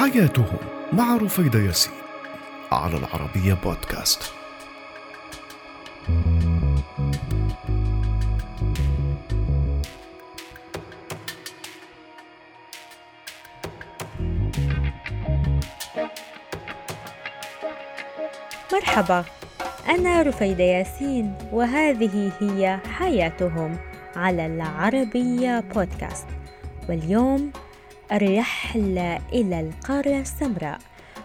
حياتهم مع رفيدة ياسين على العربية بودكاست. مرحبا أنا رفيدة ياسين وهذه هي حياتهم على العربية بودكاست. واليوم الرحلة إلى القارة السمراء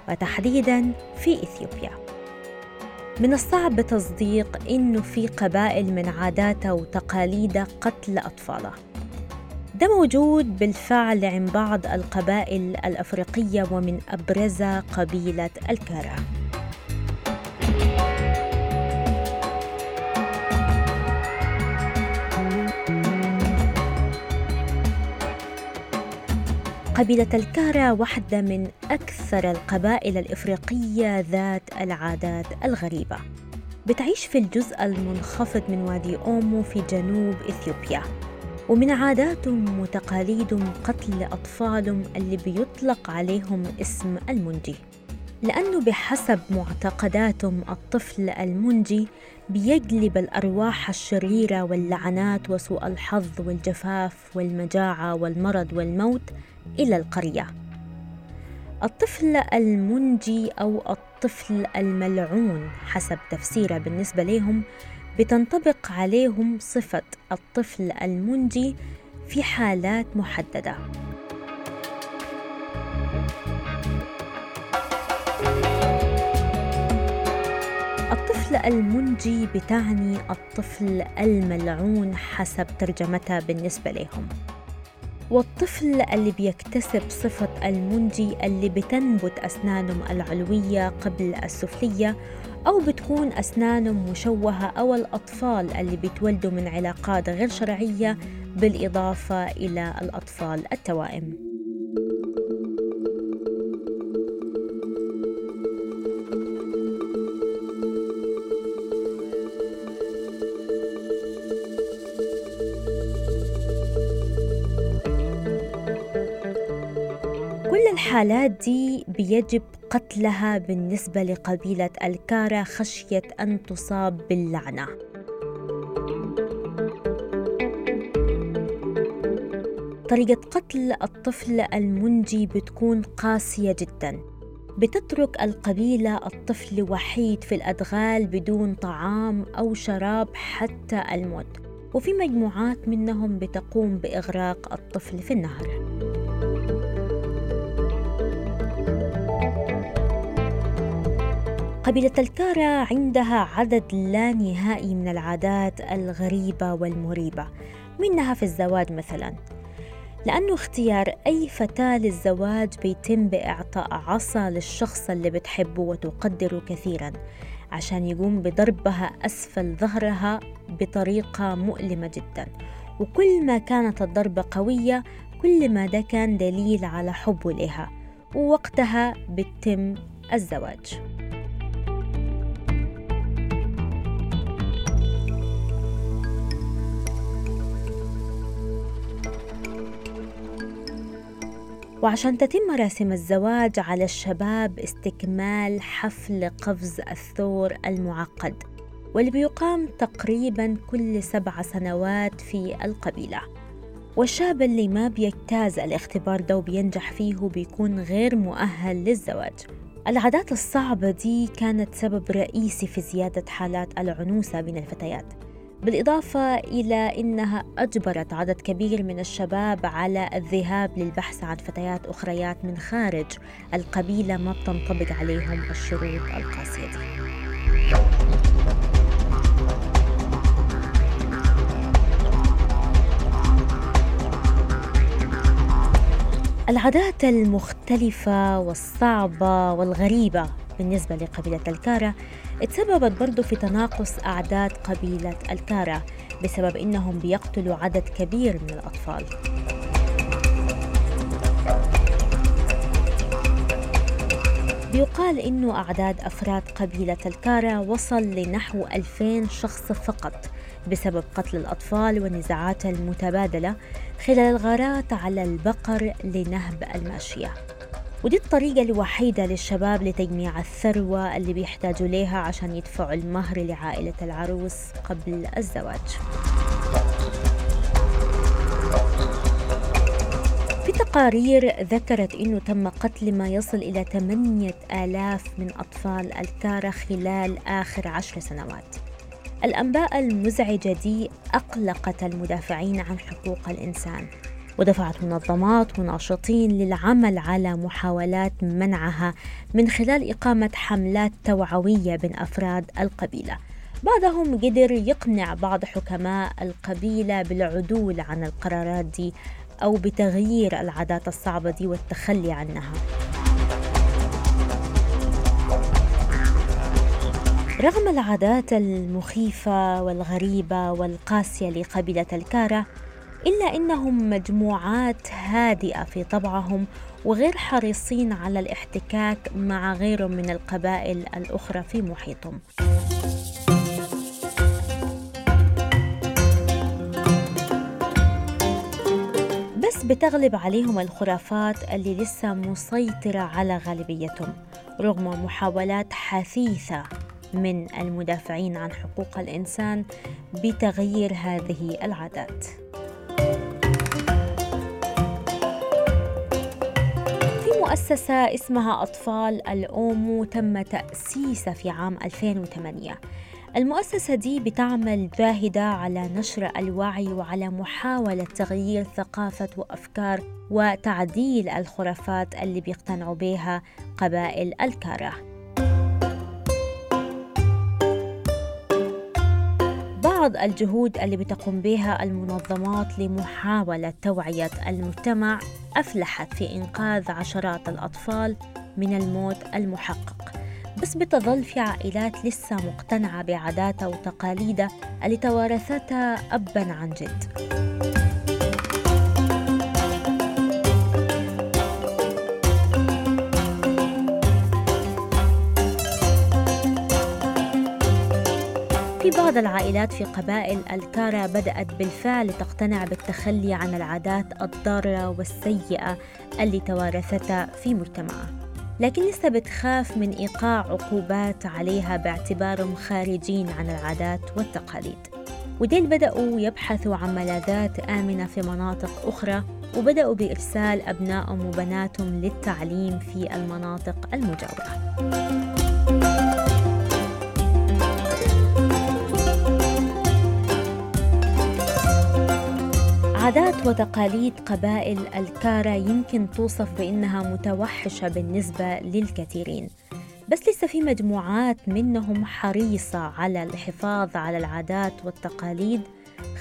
وتحديدا في إثيوبيا. من الصعب تصديق إنه في قبائل من عاداتها وتقاليدها قتل أطفالها ده موجود بالفعل عند بعض القبائل الأفريقية ومن أبرزها قبيلة الكارا. قبيلة الكارا واحدة من أكثر القبائل الإفريقية ذات العادات الغريبة. بتعيش في الجزء المنخفض من وادي أومو في جنوب إثيوبيا. ومن عاداتهم وتقاليدهم قتل أطفالهم اللي بيطلق عليهم اسم المنجي. لأنه بحسب معتقداتهم الطفل المنجي بيجلب الأرواح الشريرة واللعنات وسوء الحظ والجفاف والمجاعة والمرض والموت إلى القرية. الطفل المنجي أو الطفل الملعون حسب تفسيره بالنسبة لهم بتنطبق عليهم صفة الطفل المنجي في حالات محددة. المنجي بتعني الطفل الملعون حسب ترجمتها بالنسبة لهم. والطفل اللي بيكتسب صفة المنجي اللي بتنبت أسنانهم العلوية قبل السفلية أو بتكون أسنانهم مشوهة أو الأطفال اللي بيتولدوا من علاقات غير شرعية بالإضافة إلى الأطفال التوائم. الحالات دي بيجب قتلها بالنسبة لقبيلة الكارا خشية أن تصاب باللعنة. طريقة قتل الطفل المنجي بتكون قاسية جدا. بتترك القبيلة الطفل وحيد في الأدغال بدون طعام أو شراب حتى الموت. وفي مجموعات منهم بتقوم بإغراق الطفل في النهر. قبيلة الكارا عندها عدد لا نهائي من العادات الغريبة والمريبة منها في الزواج مثلا. لأنه اختيار أي فتاة للزواج بيتم بإعطاء عصا للشخص اللي بتحبه وتقدره كثيرا عشان يقوم بضربها أسفل ظهرها بطريقة مؤلمة جدا. وكل ما كانت الضربة قوية كل ما ده كان دليل على حبه لها ووقتها بتم الزواج. وعشان تتم مراسم الزواج على الشباب استكمال حفل قفز الثور المعقد واللي بيقام تقريبا كل سبع سنوات في القبيلة. والشاب اللي ما بيجتاز الاختبار ده وبينجح فيه بيكون غير مؤهل للزواج. العادات الصعبة دي كانت سبب رئيسي في زيادة حالات العنوسة بين الفتيات. بالإضافة إلى أنها أجبرت عدد كبير من الشباب على الذهاب للبحث عن فتيات أخريات من خارج القبيلة ما بتنطبق عليهم الشروط القاسية دي. العادات المختلفة والصعبة والغريبة بالنسبة لقبيلة الكارا تسببت برضو في تناقص أعداد قبيلة الكارا بسبب إنهم بيقتلوا عدد كبير من الأطفال. بيقال إنه أعداد أفراد قبيلة الكارا وصل لنحو 2000 شخص فقط بسبب قتل الأطفال والنزاعات المتبادلة خلال الغارات على البقر لنهب الماشية. ودي الطريقة الوحيدة للشباب لتجميع الثروة اللي بيحتاجوا ليها عشان يدفعوا المهر لعائلة العروس قبل الزواج. في تقارير ذكرت أنه تم قتل ما يصل إلى 8000 من أطفال الكارة خلال آخر عشر سنوات. الأنباء المزعجة دي أقلقت المدافعين عن حقوق الإنسان. ودفعت منظمات وناشطين للعمل على محاولات منعها من خلال إقامة حملات توعوية بين أفراد القبيلة. بعضهم قدر يقنع بعض حكماء القبيلة بالعدول عن القرارات دي أو بتغيير العادات الصعبة دي والتخلي عنها. رغم العادات المخيفة والغريبة والقاسية لقبيلة الكارة إلا إنهم مجموعات هادئة في طبعهم وغير حريصين على الاحتكاك مع غيرهم من القبائل الأخرى في محيطهم. بس بتغلب عليهم الخرافات اللي لسه مسيطرة على غالبيتهم رغم محاولات حثيثة من المدافعين عن حقوق الإنسان بتغيير هذه العادات. مؤسسة اسمها أطفال الأومو تم تأسيسها في عام 2008 المؤسسة دي بتعمل جاهدة على نشر الوعي وعلى محاولة تغيير ثقافة وأفكار وتعديل الخرافات اللي بيقتنعوا بها قبائل الكارة. بعض الجهود اللي بتقوم بها المنظمات لمحاولة توعية المجتمع أفلحت في إنقاذ عشرات الأطفال من الموت المحقق. بس بتظل في عائلات لسه مقتنعة بعاداتها وتقاليدها اللي توارثتها أبا عن جد. بعض العائلات في قبائل الكارا بدأت بالفعل تقتنع بالتخلي عن العادات الضارة والسيئة اللي توارثتها في مجتمعها. لكن لسه بتخاف من إيقاع عقوبات عليها باعتبارهم خارجين عن العادات والتقاليد. وديل بدأوا يبحثوا عن ملاذات آمنة في مناطق أخرى وبدأوا بإرسال أبنائهم وبناتهم للتعليم في المناطق المجاورة. عادات وتقاليد قبائل الكارا يمكن توصف بأنها متوحشة بالنسبة للكثيرين. بس لسه في مجموعات منهم حريصة على الحفاظ على العادات والتقاليد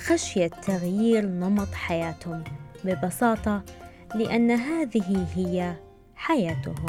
خشية تغيير نمط حياتهم ببساطة لأن هذه هي حياتهم.